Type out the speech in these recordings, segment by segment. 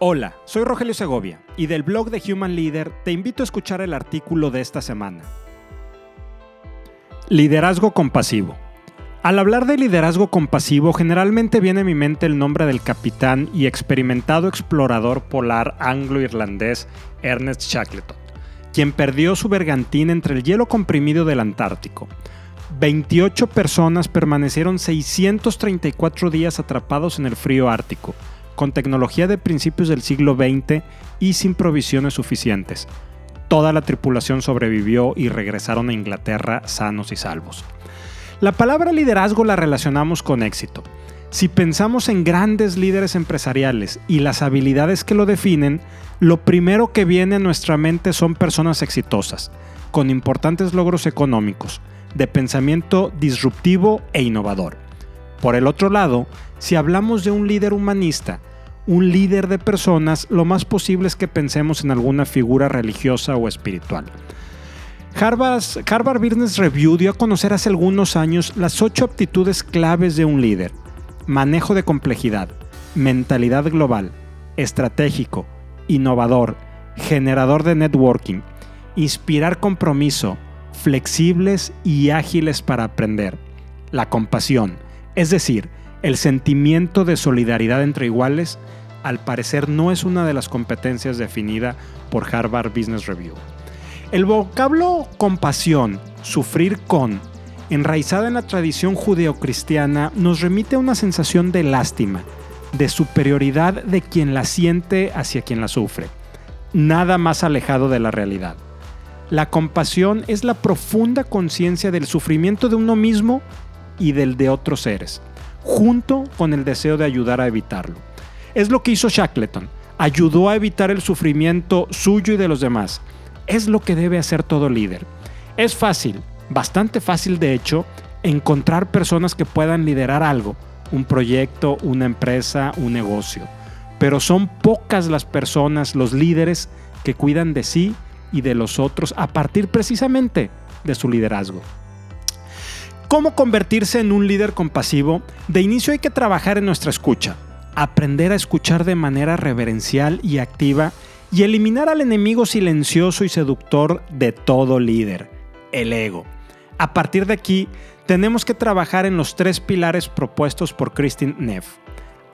Hola, soy Rogelio Segovia y del blog de Human Leader te invito a escuchar el artículo de esta semana. Liderazgo compasivo. Al hablar de liderazgo compasivo, generalmente viene a mi mente el nombre del capitán y experimentado explorador polar anglo-irlandés Ernest Shackleton, quien perdió su bergantín entre el hielo comprimido del Antártico. 28 personas permanecieron 634 días atrapados en el frío ártico, con tecnología de principios del siglo XX y sin provisiones suficientes. Toda la tripulación sobrevivió y regresaron a Inglaterra sanos y salvos. La palabra liderazgo la relacionamos con éxito. Si pensamos en grandes líderes empresariales y las habilidades que lo definen, lo primero que viene a nuestra mente son personas exitosas, con importantes logros económicos, de pensamiento disruptivo e innovador. Por el otro lado, si hablamos de un líder humanista, un líder de personas, lo más posible es que pensemos en alguna figura religiosa o espiritual. Harvard, Business Review dio a conocer hace algunos años las ocho aptitudes claves de un líder. Manejo de complejidad, mentalidad global, estratégico, innovador, generador de networking, inspirar compromiso, flexibles y ágiles para aprender, la compasión, es decir, el sentimiento de solidaridad entre iguales, al parecer no es una de las competencias definida por Harvard Business Review. El vocablo compasión, sufrir con, enraizada en la tradición judeocristiana, nos remite a una sensación de lástima, de superioridad de quien la siente hacia quien la sufre. Nada más alejado de la realidad. La compasión es la profunda conciencia del sufrimiento de uno mismo y del de otros seres junto con el deseo de ayudar a evitarlo. Es lo que hizo Shackleton. Ayudó a evitar el sufrimiento suyo y de los demás. Es lo que debe hacer todo líder. Es fácil, bastante fácil de hecho, encontrar personas que puedan liderar algo, un proyecto, una empresa, un negocio. Pero son pocas las personas, los líderes, que cuidan de sí y de los otros a partir precisamente de su liderazgo. ¿Cómo convertirse en un líder compasivo? De inicio hay que trabajar en nuestra escucha, aprender a escuchar de manera reverencial y activa y eliminar al enemigo silencioso y seductor de todo líder, el ego. A partir de aquí, tenemos que trabajar en los tres pilares propuestos por Christine Neff.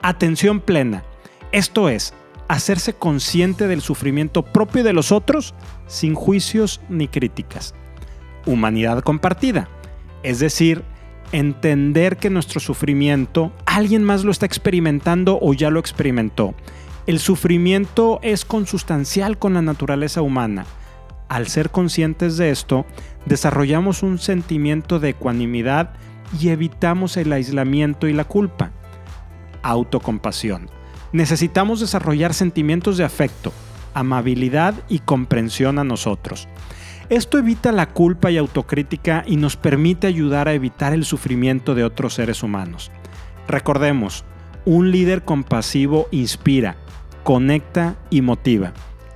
Atención plena, esto es, hacerse consciente del sufrimiento propio de los otros sin juicios ni críticas. Humanidad compartida es decir, entender que nuestro sufrimiento alguien más lo está experimentando o ya lo experimentó. El sufrimiento es consustancial con la naturaleza humana. Al ser conscientes de esto, desarrollamos un sentimiento de ecuanimidad y evitamos el aislamiento y la culpa. Autocompasión. Necesitamos desarrollar sentimientos de afecto, amabilidad y comprensión a nosotros. Esto evita la culpa y autocrítica y nos permite ayudar a evitar el sufrimiento de otros seres humanos. Recordemos, un líder compasivo inspira, conecta y motiva,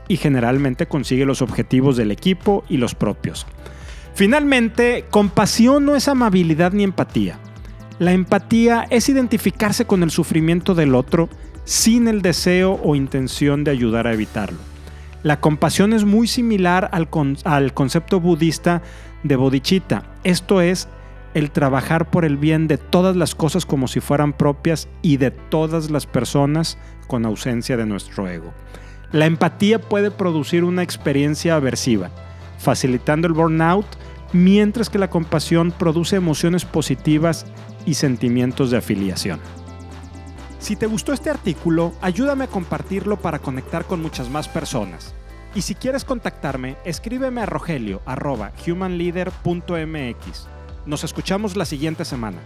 y generalmente consigue los objetivos del equipo y los propios. Finalmente, compasión no es amabilidad ni empatía. La empatía es identificarse con el sufrimiento del otro sin el deseo o intención de ayudar a evitarlo. La compasión es muy similar al, concepto budista de bodhicitta, esto es, el trabajar por el bien de todas las cosas como si fueran propias y de todas las personas con ausencia de nuestro ego. La empatía puede producir una experiencia aversiva, facilitando el burnout, mientras que la compasión produce emociones positivas y sentimientos de afiliación. Si te gustó este artículo, ayúdame a compartirlo para conectar con muchas más personas. Y si quieres contactarme, escríbeme a rogelio.humanleader.mx. Nos escuchamos la siguiente semana.